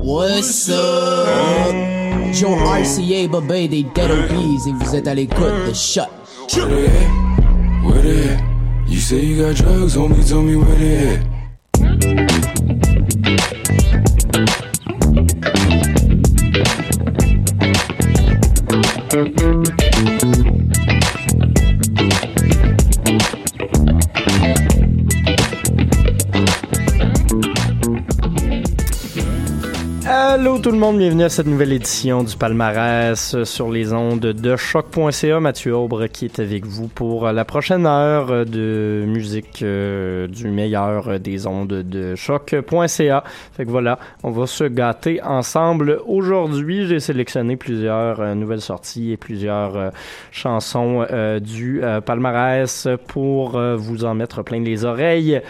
What's up? Joe RCA, Bobé, des Dead Obies, et vous êtes à l'écoute de Shut. Where they at? Where they at? You say you got drugs, homie, tell me where they at. Le monde, bienvenue à cette nouvelle édition du palmarès euh, sur les ondes de choc.ca. Mathieu Aubre qui est avec vous pour euh, la prochaine heure de musique euh, du meilleur des ondes de choc.ca. Fait que voilà, on va se gâter ensemble. Aujourd'hui, j'ai sélectionné plusieurs euh, nouvelles sorties et plusieurs euh, chansons euh, du euh, palmarès pour euh, vous en mettre plein les oreilles.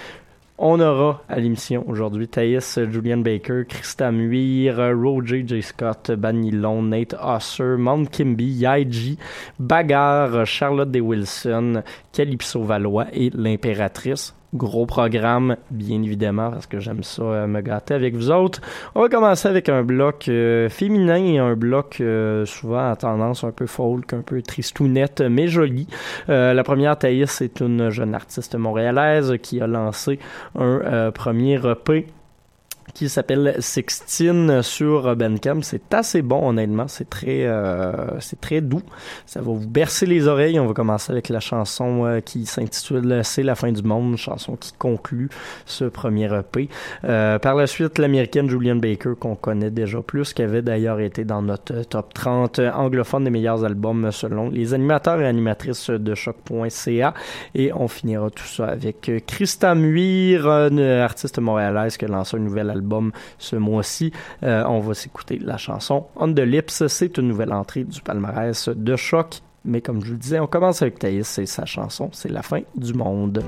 On aura à l'émission aujourd'hui Thaïs, Julian Baker, Christa Muir, Roger J. Scott, Banilon, Nate Osser, Mount Kimby, Yaiji, Bagarre, Charlotte D. Wilson, Calypso Valois et l'Impératrice. Gros programme, bien évidemment, parce que j'aime ça euh, me gâter avec vous autres. On va commencer avec un bloc euh, féminin et un bloc euh, souvent à tendance un peu folk, un peu tristounette, mais joli. La première, Thaïs, est une jeune artiste montréalaise qui a lancé un premier EP qui s'appelle Sixteen sur Bandcamp. C'est assez bon, honnêtement. C'est très, euh, c'est très doux. Ça va vous bercer les oreilles. On va commencer avec la chanson euh, qui s'intitule C'est la fin du monde, chanson qui conclut ce premier EP. Euh, par la suite, l'américaine Julian Baker, qu'on connaît déjà plus, qui avait d'ailleurs été dans notre top 30 anglophone des meilleurs albums selon les animateurs et animatrices de choc.ca. Et on finira tout ça avec Christa Muir, artiste montréalaise qui a lancé un nouvel album ce mois-ci. Euh, on va s'écouter la chanson On the Lips. C'est une nouvelle entrée du palmarès de choc. Mais comme je vous le disais, on commence avec Thaïs et sa chanson C'est la fin du monde.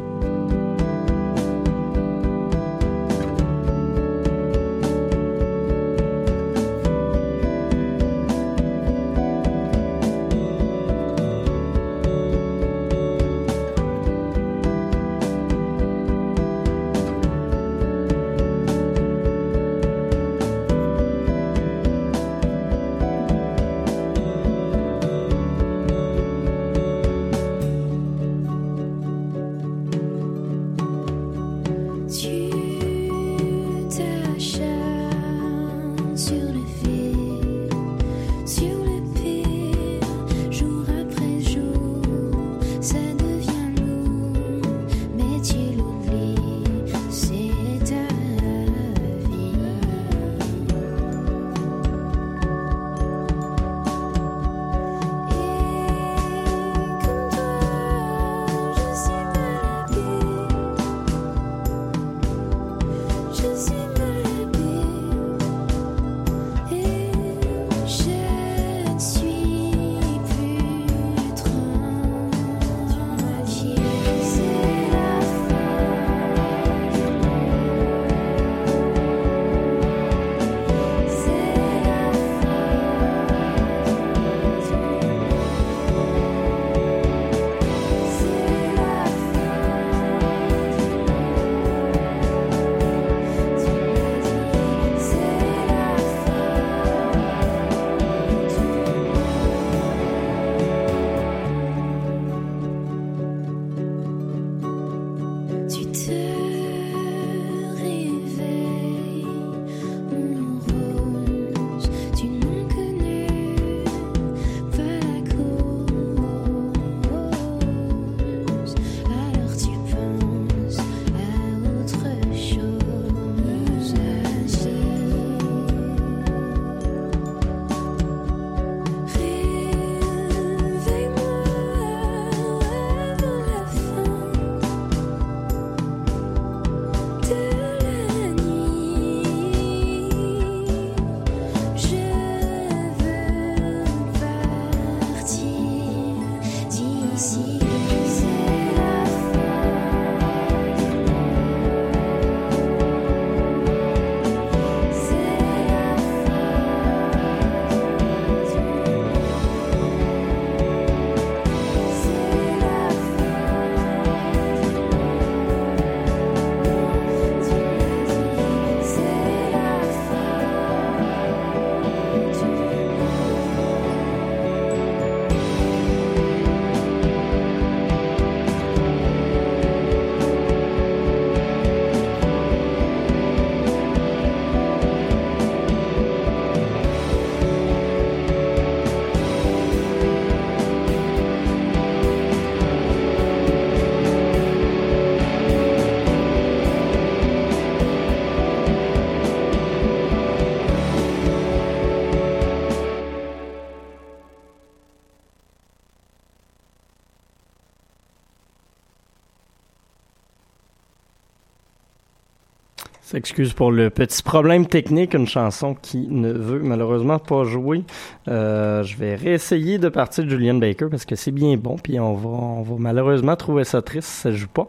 S'excuse pour le petit problème technique, une chanson qui ne veut malheureusement pas jouer. Euh, je vais réessayer de partir de Julian Baker parce que c'est bien bon, puis on va, on va malheureusement trouver ça triste si ça joue pas.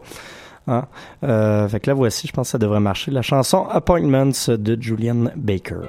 Hein? Euh, fait que là, voici, je pense que ça devrait marcher. La chanson Appointments de Julian Baker.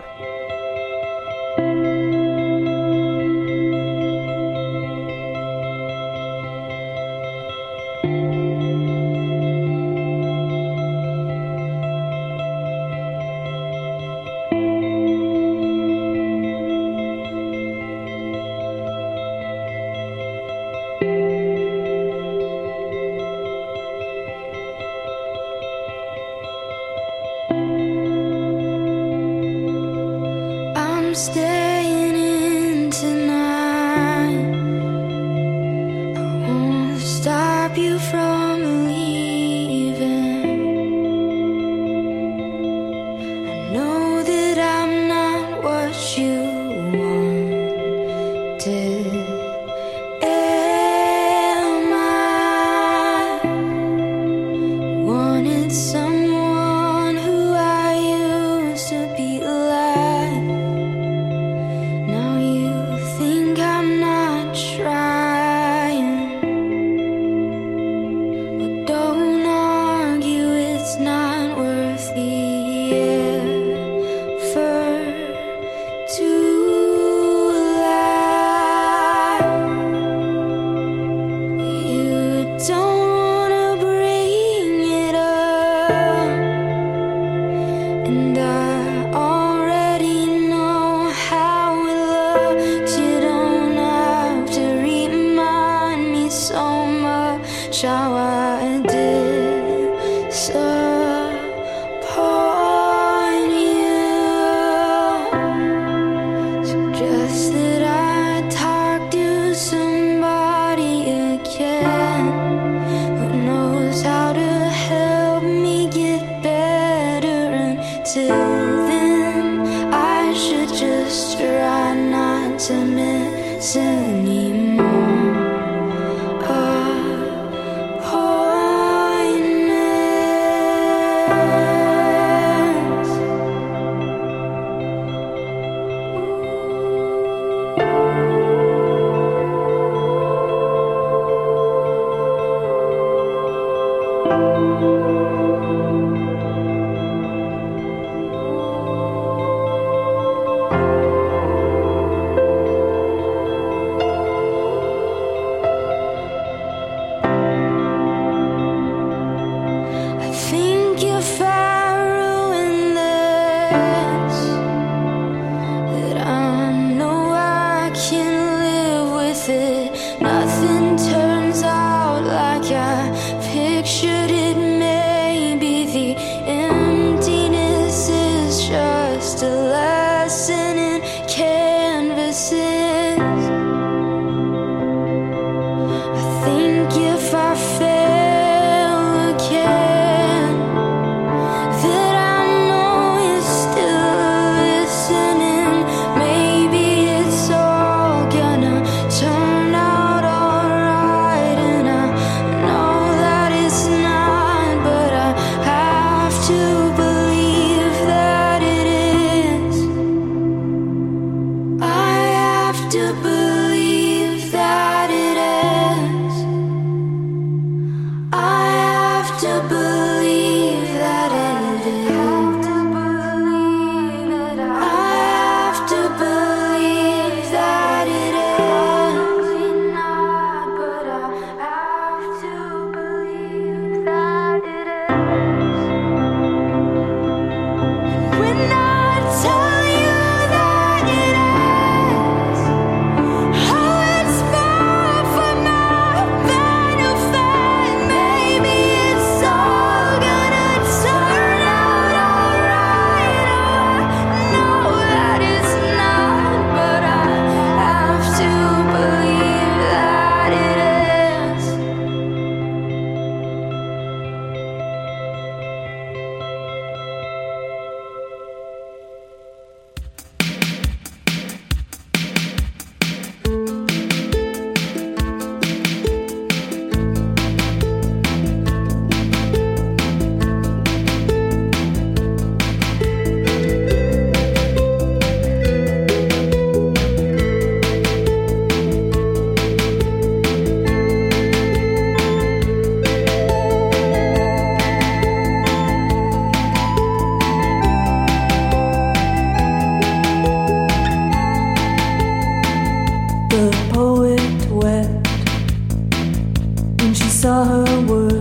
Don't saw her words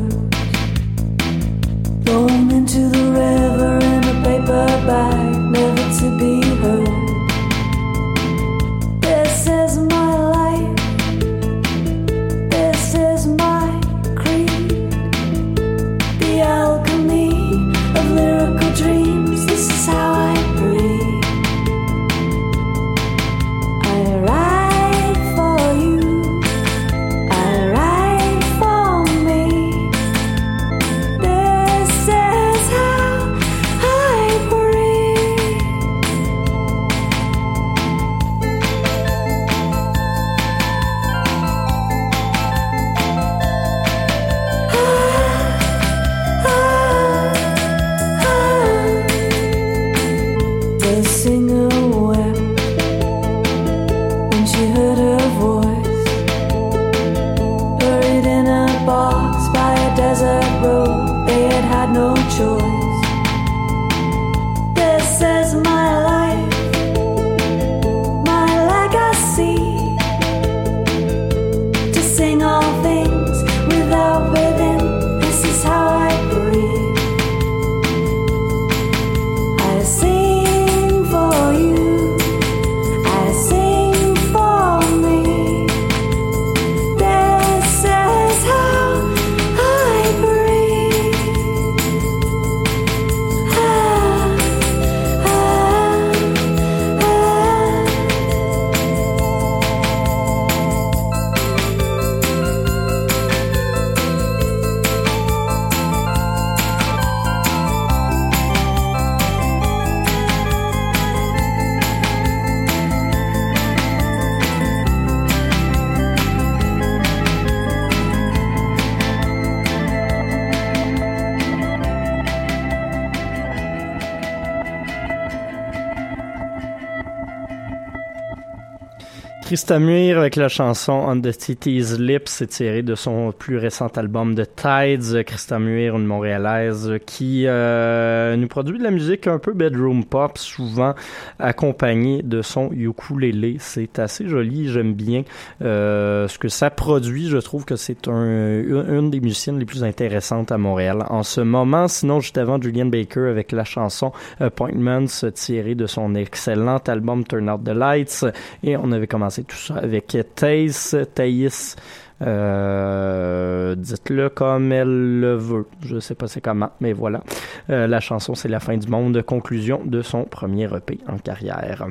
Christa Muir avec la chanson On the City's Lips, c'est tiré de son plus récent album de Tides. Christa Muir, une Montréalaise qui euh, nous produit de la musique un peu bedroom pop, souvent accompagnée de son ukulélé. C'est assez joli, j'aime bien euh, ce que ça produit. Je trouve que c'est un, une, une des musiciennes les plus intéressantes à Montréal en ce moment. Sinon, juste avant, Julian Baker avec la chanson Appointments tirée de son excellent album Turn Out the Lights. Et on avait commencé tout ça avec Thaïs, Thaïs, euh, dites-le comme elle le veut. Je sais pas c'est comment, mais voilà. Euh, la chanson, c'est la fin du monde. Conclusion de son premier EP en carrière.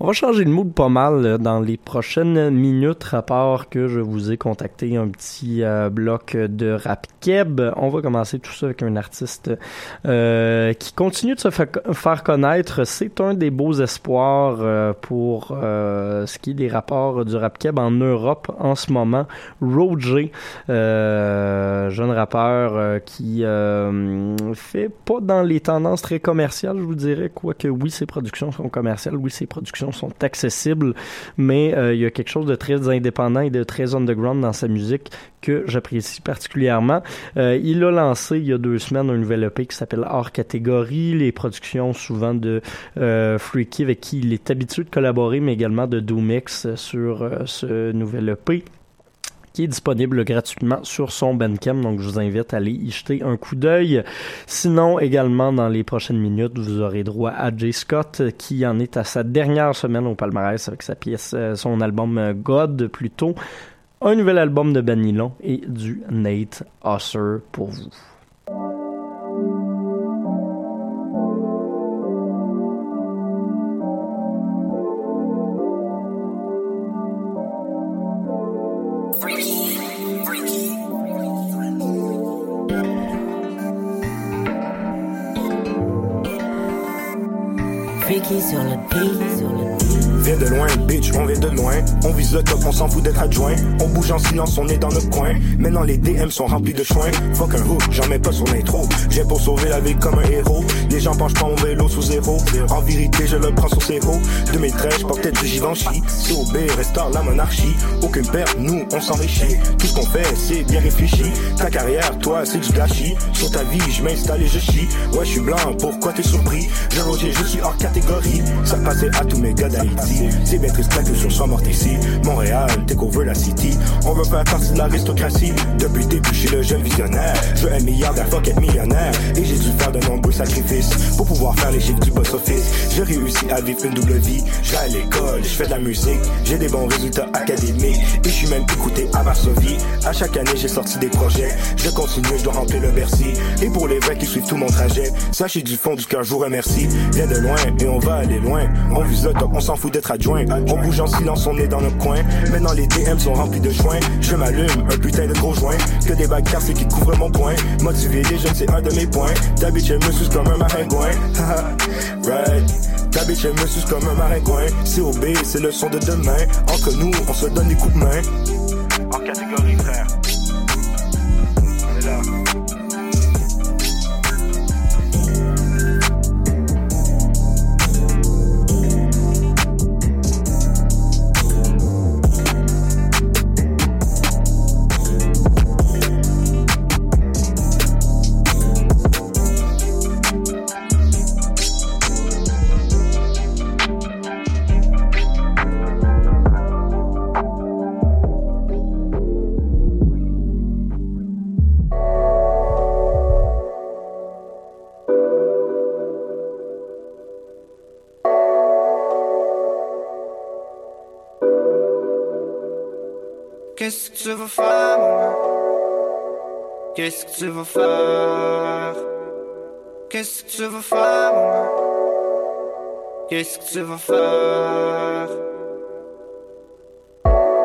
On va changer de mood pas mal euh, dans les prochaines minutes, à part que je vous ai contacté un petit euh, bloc de rap keb. On va commencer tout ça avec un artiste euh, qui continue de se fa- faire connaître. C'est un des beaux espoirs pour ce qui est des rapports du rap keb en Europe en ce moment. Roger, jeune rappeur qui fait pas dans les tendances très commerciales, je vous dirais, quoique oui, ses productions sont commerciales, oui, ses productions sont accessibles, mais euh, il y a quelque chose de très indépendant et de très underground dans sa musique que j'apprécie particulièrement. Euh, il a lancé il y a deux semaines un nouvel EP qui s'appelle Hors Catégorie, les productions souvent de euh, Freaky avec qui il est habitué de collaborer, mais également de Doomix sur ce nouvel EP qui est disponible gratuitement sur son Bandcamp. Donc, je vous invite à aller y jeter un coup d'œil. Sinon, également, dans les prochaines minutes, vous aurez droit à Jay Scott, qui en est à sa dernière semaine au palmarès avec sa pièce, euh, son album euh, God, plutôt. Un nouvel album de Ben Nylon et du Nate Husser pour vous. D'être adjoint. On bouge en silence, on est dans notre coin. Maintenant les DM sont remplis de choix. Fuck un hook, j'en mets pas sur l'intro. J'ai pour sauver la vie comme un héros. Les gens penchent pas mon vélo sous zéro. En vérité, je le prends sur zéro. 2013, je portais du Givenchy. COB, restaure la monarchie. Aucune perte, nous, on s'enrichit. Tout ce qu'on fait, c'est bien réfléchi. Ta carrière, toi, c'est du gâchis. Sur ta vie, je m'installe et je chie. Ouais, je suis blanc, pourquoi t'es surpris? Je Roger, je suis hors catégorie. Ça passait à tous mes gars d'Haïti. C'est bien triste que sur soit morte ici. Montréal, take over la city. On veut faire partie de l'aristocratie. Depuis le début, je suis le jeune visionnaire. Je veux un milliardaire, fuck être millionnaire. Et j'ai dû faire de nombreux sacrifices pour pouvoir faire les chiffres du boss office. J'ai réussi à vivre une double vie. Je vais à l'école, je fais de la musique. J'ai des bons résultats académiques. Et je suis même écouté à Varsovie. À chaque année, j'ai sorti des projets. Je continue, je dois remplir le Bercy. Et pour les vrais qui suivent tout mon trajet, sachez du fond du cœur, je vous remercie. Viens de loin et on va aller loin. On vise le top, on s'en fout d'être adjoint. On bouge en silence, on est dans notre coin. Maintenant les DM sont remplis de joints. Je m'allume, un putain de gros joint. Que des bagues cassées qui couvrent mon coin. Motiver les jeunes, c'est un de mes points. Ta bitch, elle me comme un maringouin. right. Ta bitch, me suce comme un maringouin. C'est OB, c'est le son de demain. Entre nous, on se donne des coups de main. Que tu vas faire? Qu'est-ce que tu vas faire? Qu'est-ce que tu vas faire?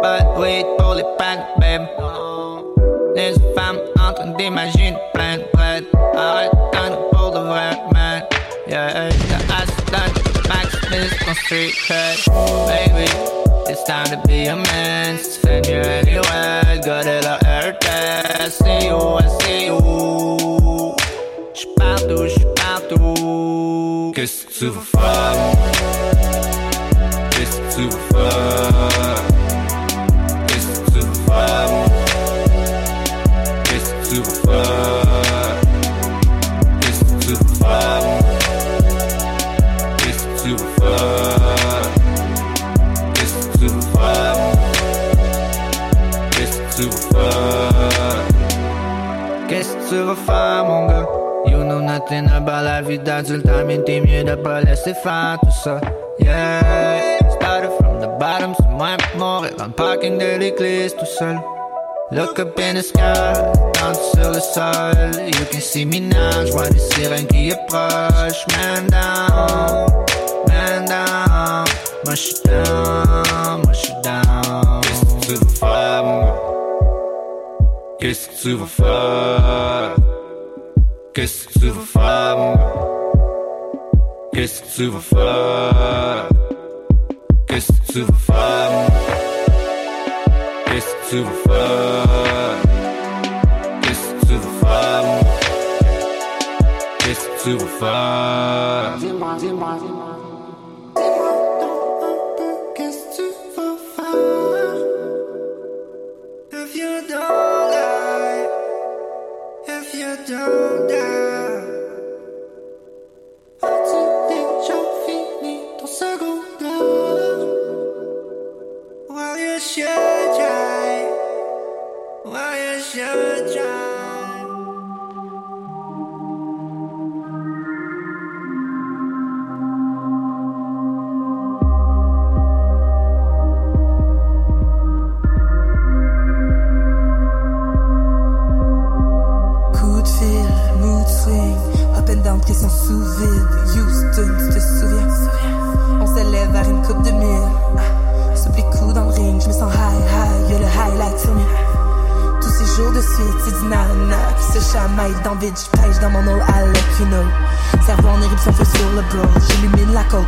De weed pour les pannes. Les femmes en train d'imaginer plein de. Arrête pour de vrai, man. Yeah, Smith on street cred. Baby, it's time to be a man. Spend you anywhere, got it la air. See you, I see you. J'suis partout. Qu'est-ce que tu veux faire? Qu'est-ce que tu veux faire? Qu'est-ce que tu veux faire, mon gars? You know nothing about la vie d'adulte, mean, t'es mieux de pas laisser faire tout ça. Yeah, started from the bottom, c'est moi pis mourir dans le parking de l'église tout seul. Look up in the sky, danse sur le sol. You can see me now, j'vois des sirènes qui approchent. Man down, man down. Moi down, moi down. Qu'est-ce que tu veux faire, mon gars? Qu'est-ce que tu veux faire? Qu'est-ce que tu veux faire? Qu'est-ce que tu veux faire? Qu'est-ce que tu veux faire? Qu'est-ce que tu veux faire? Qu'est-ce que tu veux faire? Qu'est-ce que tu veux faire? Dis-moi, dis-moi, dis-moi. Qu'est-ce que tu veux faire? If you don't die, sous vide. Houston, tu te souviens? On s'élève vers une coupe de mille. Souple les coups dans le ring, je me sens high, high, y'a le highlight sur. Tous ces jours de suite, c'est du nana qui se chamaille dans vide, j'pêche dans mon eau à l'equino. Cerveau en éruption, feu sur le bro. J'illumine la côte,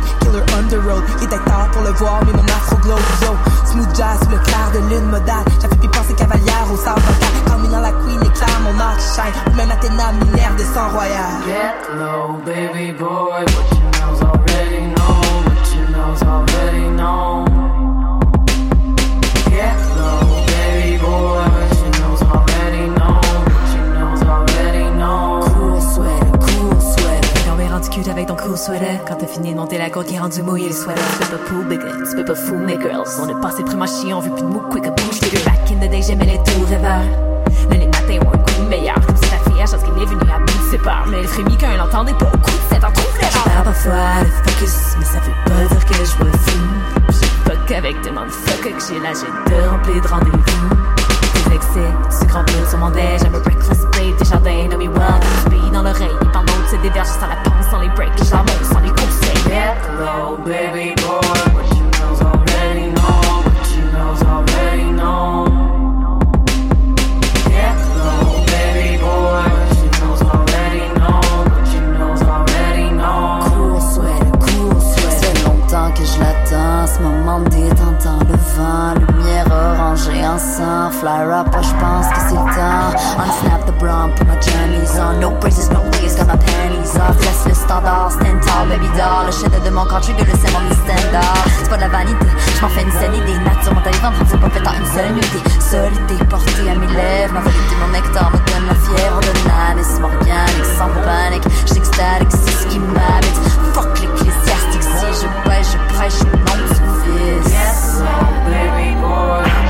rendue mouillée le sweater. Peux pas pool bigger, peux pas fool mes girls. On est passé prima chier, on veut plus de mots quick a push bigger. Back in the day, j'aimais les tours rêveurs. Mais les matins ont un goût meilleur. Comme si la fille à chose qui est venue à bout de ses peurs. Mais elle frémit quand elle entendait pas au coup de cette en trouve l'erreur. J'perds parfois le focus, mais ça veut pas dire que je me fous. J'ai fuck avec des motherfuckers que j'ai l'âge de rempli de rendez-vous. Tu grand sur mon déj, I'm a breakfast plate, des jardins, know me des pays dans l'oreille, parlent d'autres, c'est des verges sans la panse, sans les breaks, je Get low, baby boy. Fly up, je pense que c'est le temps. Unsnap the brown, put my jammies on. No braces, no lace, got my panties off. Laisse le standard, stand tall, baby doll. Le chef de mon country, que le c'est mon standard. C'est pas de la vanité, je m'en fais une seule idée. Nature, mentalité, c'est pas fait en une seule unité. Solité, portée à mes lèvres. Ma validité, mon nectar me donne la fièvre de l'âne. organique, sans panique. J'suis extatique, c'est ce qui m'habite. Fuck l'ecclésiastique, si je pêche, je prêche, nom du fils. Low, baby boy.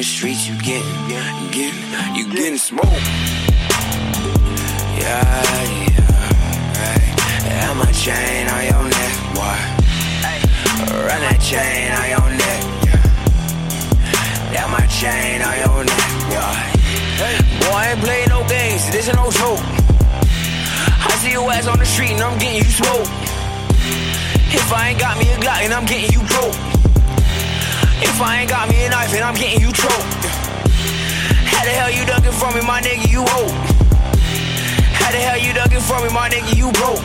The streets, you getting, getting, you getting smoked. Yeah, yeah, right. My chain on your neck, boy. Run that chain on your neck, yeah. That my chain on your neck, boy. Boy, I ain't play no games, this ain't no smoke. I see your ass on the street and I'm getting you smoke. If I ain't got me a Glock and I'm getting you broke. If I ain't got me a knife and I'm getting you choked. How the hell you ducking from me, my nigga, you old. How the hell you ducking from me, my nigga, you broke.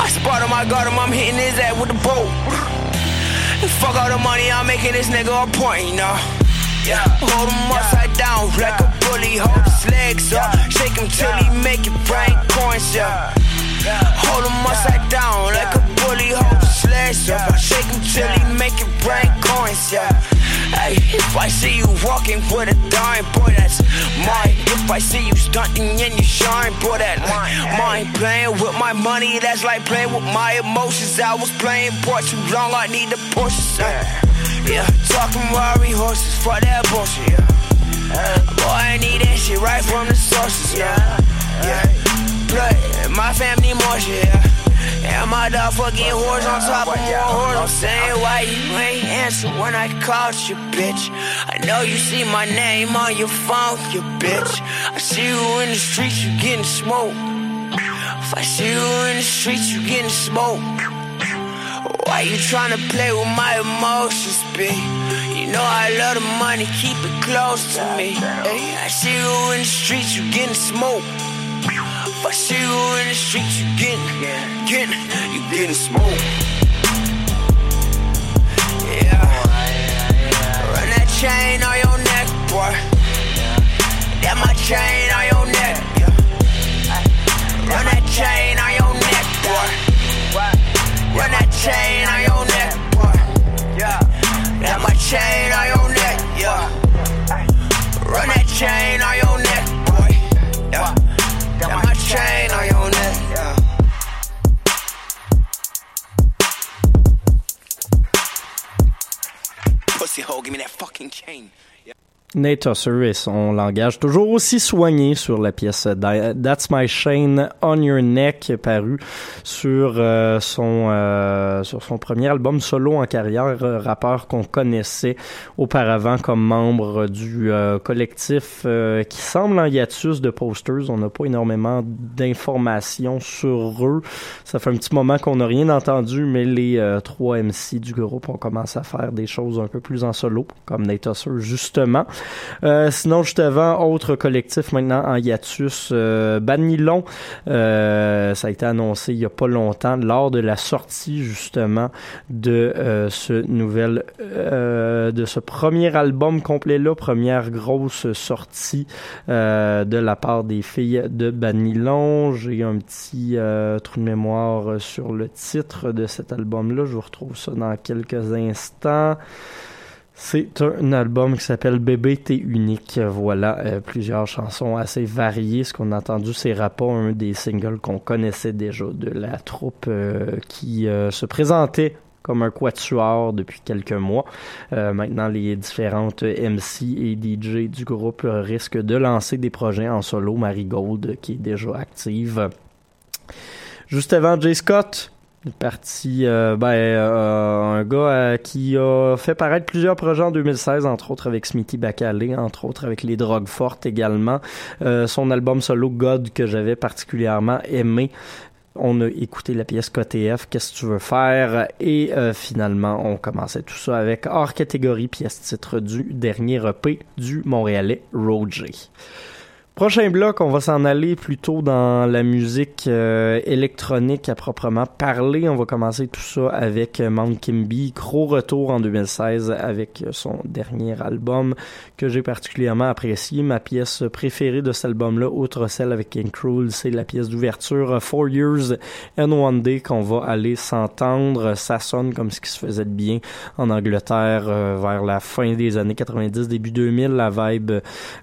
I spotted my guard him, I'm hitting his ass with the boat. And fuck all the money I'm making this nigga a point, you know. Yeah. Hold him upside down like a bully, hold his legs up. Shake him till he make it rain coins, yeah. Hold him upside down like a bully, hold his legs up. I shake him till he make it rain coins, yeah. Hey, if I see you walking with a dime, boy, that's mine. If I see you stunting and you shine, boy, that's mine. Playing with my money, that's like playing with my emotions. I was playing for too long, I need the Porsche. Yeah, talking Rari horses for that bullshit. Yeah. Boy, I need that shit right from the sources. Yeah, yeah. Blood, my family more shit. And my dog fucking whores on top of more whores. I'm saying why you ain't answer when I called you, bitch. I know you see my name on your phone, you bitch. I see you in the streets, you getting smoked. If I see you in the streets, you getting smoked. Why you trying to play with my emotions, bitch? You know I love the money, keep it close to me. Hey, I see you in the streets, you getting smoked. I see you in the streets, you getting, getting, you getting smoked. Yeah. Run that chain on your neck, boy. That my chain on your neck. Yeah. Run that chain on your neck, boy. Run that chain on your neck, boy. Yeah. That my chain on your neck, yeah. Run that chain on your neck, chain on your neck. Yeah. Pussy hole, give me that fucking chain. Nate Husser et son langage toujours aussi soigné sur la pièce That's My Shane on Your Neck paru sur euh, son euh, sur son premier album solo en carrière euh, rappeur qu'on connaissait auparavant comme membre du collectif qui semble en hiatus de posters. On n'a pas énormément d'informations sur eux. Ça fait un petit moment qu'on n'a rien entendu mais les trois MC du groupe ont commencé à faire des choses un peu plus en solo comme Nate justement euh, sinon, juste avant, autre collectif maintenant en hiatus, euh, Banilon, euh, ça a été annoncé il y a pas longtemps lors de la sortie justement de euh, ce nouvel, de ce premier album complet là, première grosse sortie de la part des filles de Banilon. J'ai un petit trou de mémoire sur le titre de cet album là. Je vous retrouve ça dans quelques instants. C'est un album qui s'appelle Bébé t'es unique. Voilà, euh, plusieurs chansons assez variées. Ce qu'on a entendu, c'est Rappa, un des singles qu'on connaissait déjà de la troupe euh, qui euh, se présentait comme un quatuor depuis quelques mois. Maintenant, les différentes MC et DJ du groupe risquent de lancer des projets en solo. Marigold, qui est déjà active. Juste avant Jay Scott, une partie, euh, ben, euh, un gars euh, qui a fait paraître plusieurs projets en 2016, entre autres avec Smithy Bacalé, entre autres avec Les Drogues Fortes également. Euh, son album solo God que j'avais particulièrement aimé. On a écouté la pièce KTF, Qu'est-ce que tu veux faire? Et finalement, on commençait tout ça avec hors catégorie, pièce titre du dernier EP du Montréalais Roger. Prochain bloc, on va s'en aller plutôt dans la musique euh, électronique à proprement parler. On va commencer tout ça avec euh, Mount Kimby, gros retour en 2016 avec son dernier album que j'ai particulièrement apprécié. Ma pièce préférée de cet album-là, outre celle avec King Cruel, c'est la pièce d'ouverture euh, Four Years and One Day qu'on va aller s'entendre. Ça sonne comme ce qui se faisait de bien en Angleterre euh, vers la fin des années 90, début 2000. La vibe,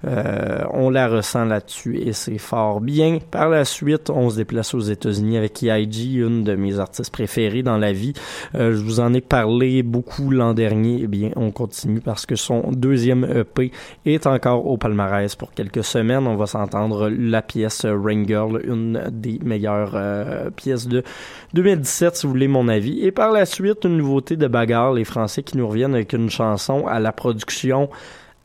euh, on la ressent là-dessus et c'est fort bien. Par la suite, on se déplace aux États-Unis avec E.I.G., une de mes artistes préférés dans la vie. Euh, je vous en ai parlé beaucoup l'an dernier. Eh bien, on continue parce que son deuxième EP est encore au palmarès pour quelques semaines. On va s'entendre la pièce Rain Girl, une des meilleures euh, pièces de 2017, si vous voulez mon avis. Et par la suite, une nouveauté de bagarre, les Français qui nous reviennent avec une chanson à la production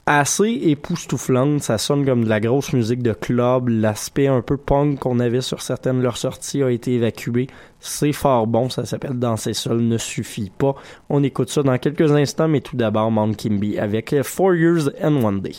assez époustouflante. Ça sonne comme de la grosse musique de club. L'aspect un peu punk qu'on avait sur certaines de leurs sorties a été évacué. C'est fort bon. Ça s'appelle Danser seul ne suffit pas. On écoute ça dans quelques instants, mais tout d'abord Mount Kimby avec Four Years and One Day.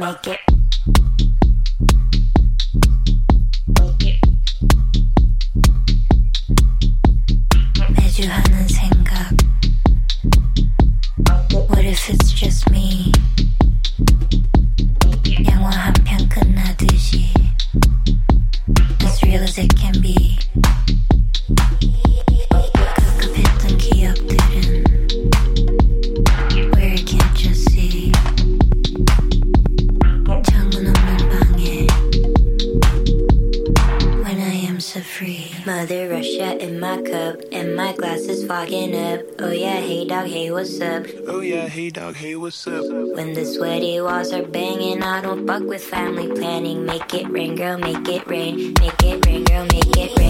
make it. hey dog, hey, what's up? When the sweaty walls are banging, I don't fuck with family planning. Make it rain, girl, make it rain. Make it rain, girl, make it rain.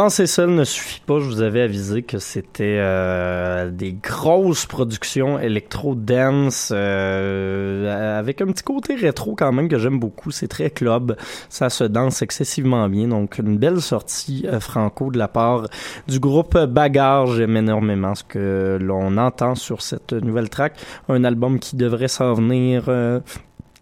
Danser seul ne suffit pas. Je vous avais avisé que c'était euh, des grosses productions électro-dance euh, avec un petit côté rétro quand même que j'aime beaucoup. C'est très club. Ça se danse excessivement bien. Donc une belle sortie euh, franco de la part du groupe Bagarre. J'aime énormément ce que l'on entend sur cette nouvelle track. Un album qui devrait s'en venir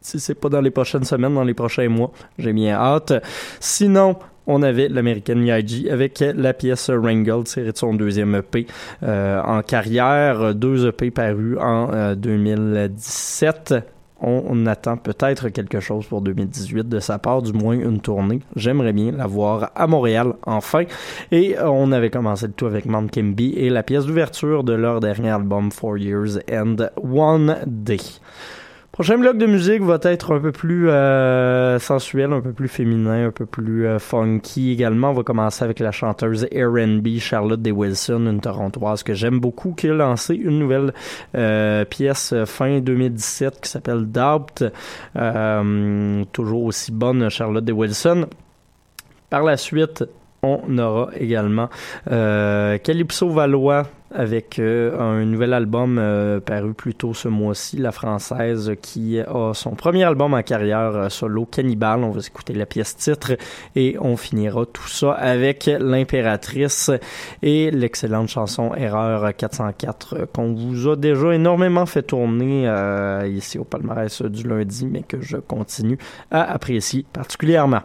si c'est pas dans les prochaines semaines, dans les prochains mois. J'ai bien hâte. Sinon, on avait l'américaine Yaiji avec la pièce Wrangled, tirée de son deuxième EP euh, en carrière, deux EP parus en euh, 2017. On, on attend peut-être quelque chose pour 2018 de sa part, du moins une tournée. J'aimerais bien la voir à Montréal, enfin. Et euh, on avait commencé le tout avec Mount Kimby et la pièce d'ouverture de leur dernier album, Four Years and One Day. Prochain bloc de musique va être un peu plus euh, sensuel, un peu plus féminin, un peu plus euh, funky également. On va commencer avec la chanteuse R&B Charlotte Day Wilson, une torontoise que j'aime beaucoup, qui a lancé une nouvelle euh, pièce fin 2017 qui s'appelle Doubt. Euh, toujours aussi bonne Charlotte Day Wilson. Par la suite, on aura également euh, Calypso Valois avec euh, un nouvel album euh, paru plus tôt ce mois-ci, la française qui a son premier album en carrière solo, Cannibal. On va écouter la pièce titre et on finira tout ça avec l'impératrice et l'excellente chanson Erreur 404 euh, qu'on vous a déjà énormément fait tourner ici au palmarès du lundi, mais que je continue à apprécier particulièrement.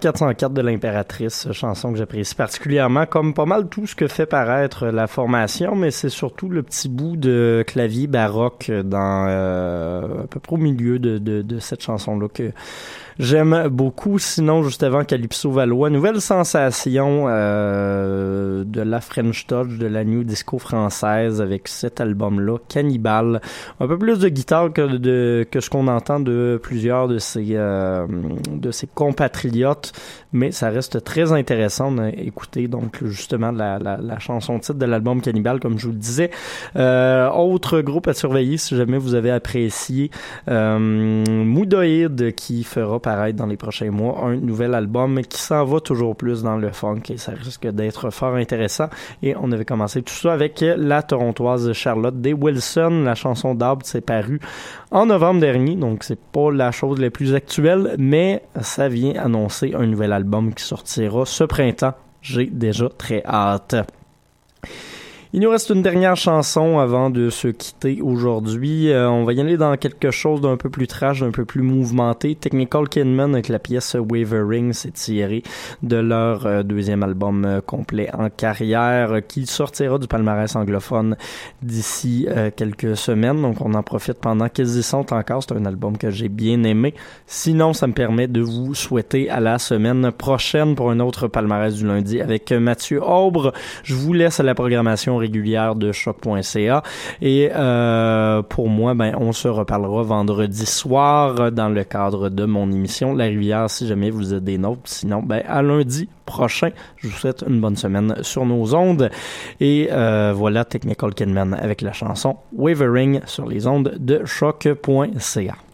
404 de l'impératrice, chanson que j'apprécie particulièrement, comme pas mal tout ce que fait paraître la formation, mais c'est surtout le petit bout de clavier baroque dans euh, à peu près au milieu de, de, de cette chanson-là que J'aime beaucoup. Sinon, juste avant Calypso Valois, nouvelle sensation euh, de la French Touch, de la New Disco française avec cet album-là, Cannibal. Un peu plus de guitare que, de, que ce qu'on entend de plusieurs de ses, euh, de ses compatriotes, mais ça reste très intéressant d'écouter donc justement la, la, la chanson titre de l'album Cannibal, comme je vous le disais. Euh, autre groupe à surveiller si jamais vous avez apprécié euh, Moudoïd qui fera dans les prochains mois un nouvel album qui s'en va toujours plus dans le funk et ça risque d'être fort intéressant. Et on avait commencé tout ça avec la torontoise Charlotte Day Wilson. La chanson d'Arbre s'est parue en novembre dernier, donc c'est pas la chose la plus actuelle, mais ça vient annoncer un nouvel album qui sortira ce printemps. J'ai déjà très hâte. Il nous reste une dernière chanson avant de se quitter aujourd'hui. Euh, on va y aller dans quelque chose d'un peu plus trash, d'un peu plus mouvementé. Technical Kidman avec la pièce Wavering, c'est tiré de leur euh, deuxième album euh, complet en carrière qui sortira du palmarès anglophone d'ici quelques semaines. Donc on en profite pendant qu'ils y sont encore. C'est un album que j'ai bien aimé. Sinon, ça me permet de vous souhaiter à la semaine prochaine pour un autre palmarès du lundi avec Mathieu Aubre. Je vous laisse à la programmation régulière de choc.ca. Et euh, pour moi, ben, on se reparlera vendredi soir dans le cadre de mon émission La Rivière, si jamais vous êtes des nôtres. Sinon, ben, à lundi prochain. Je vous souhaite une bonne semaine sur nos ondes. Et euh, voilà Technical Kidman avec la chanson Wavering sur les ondes de choc.ca.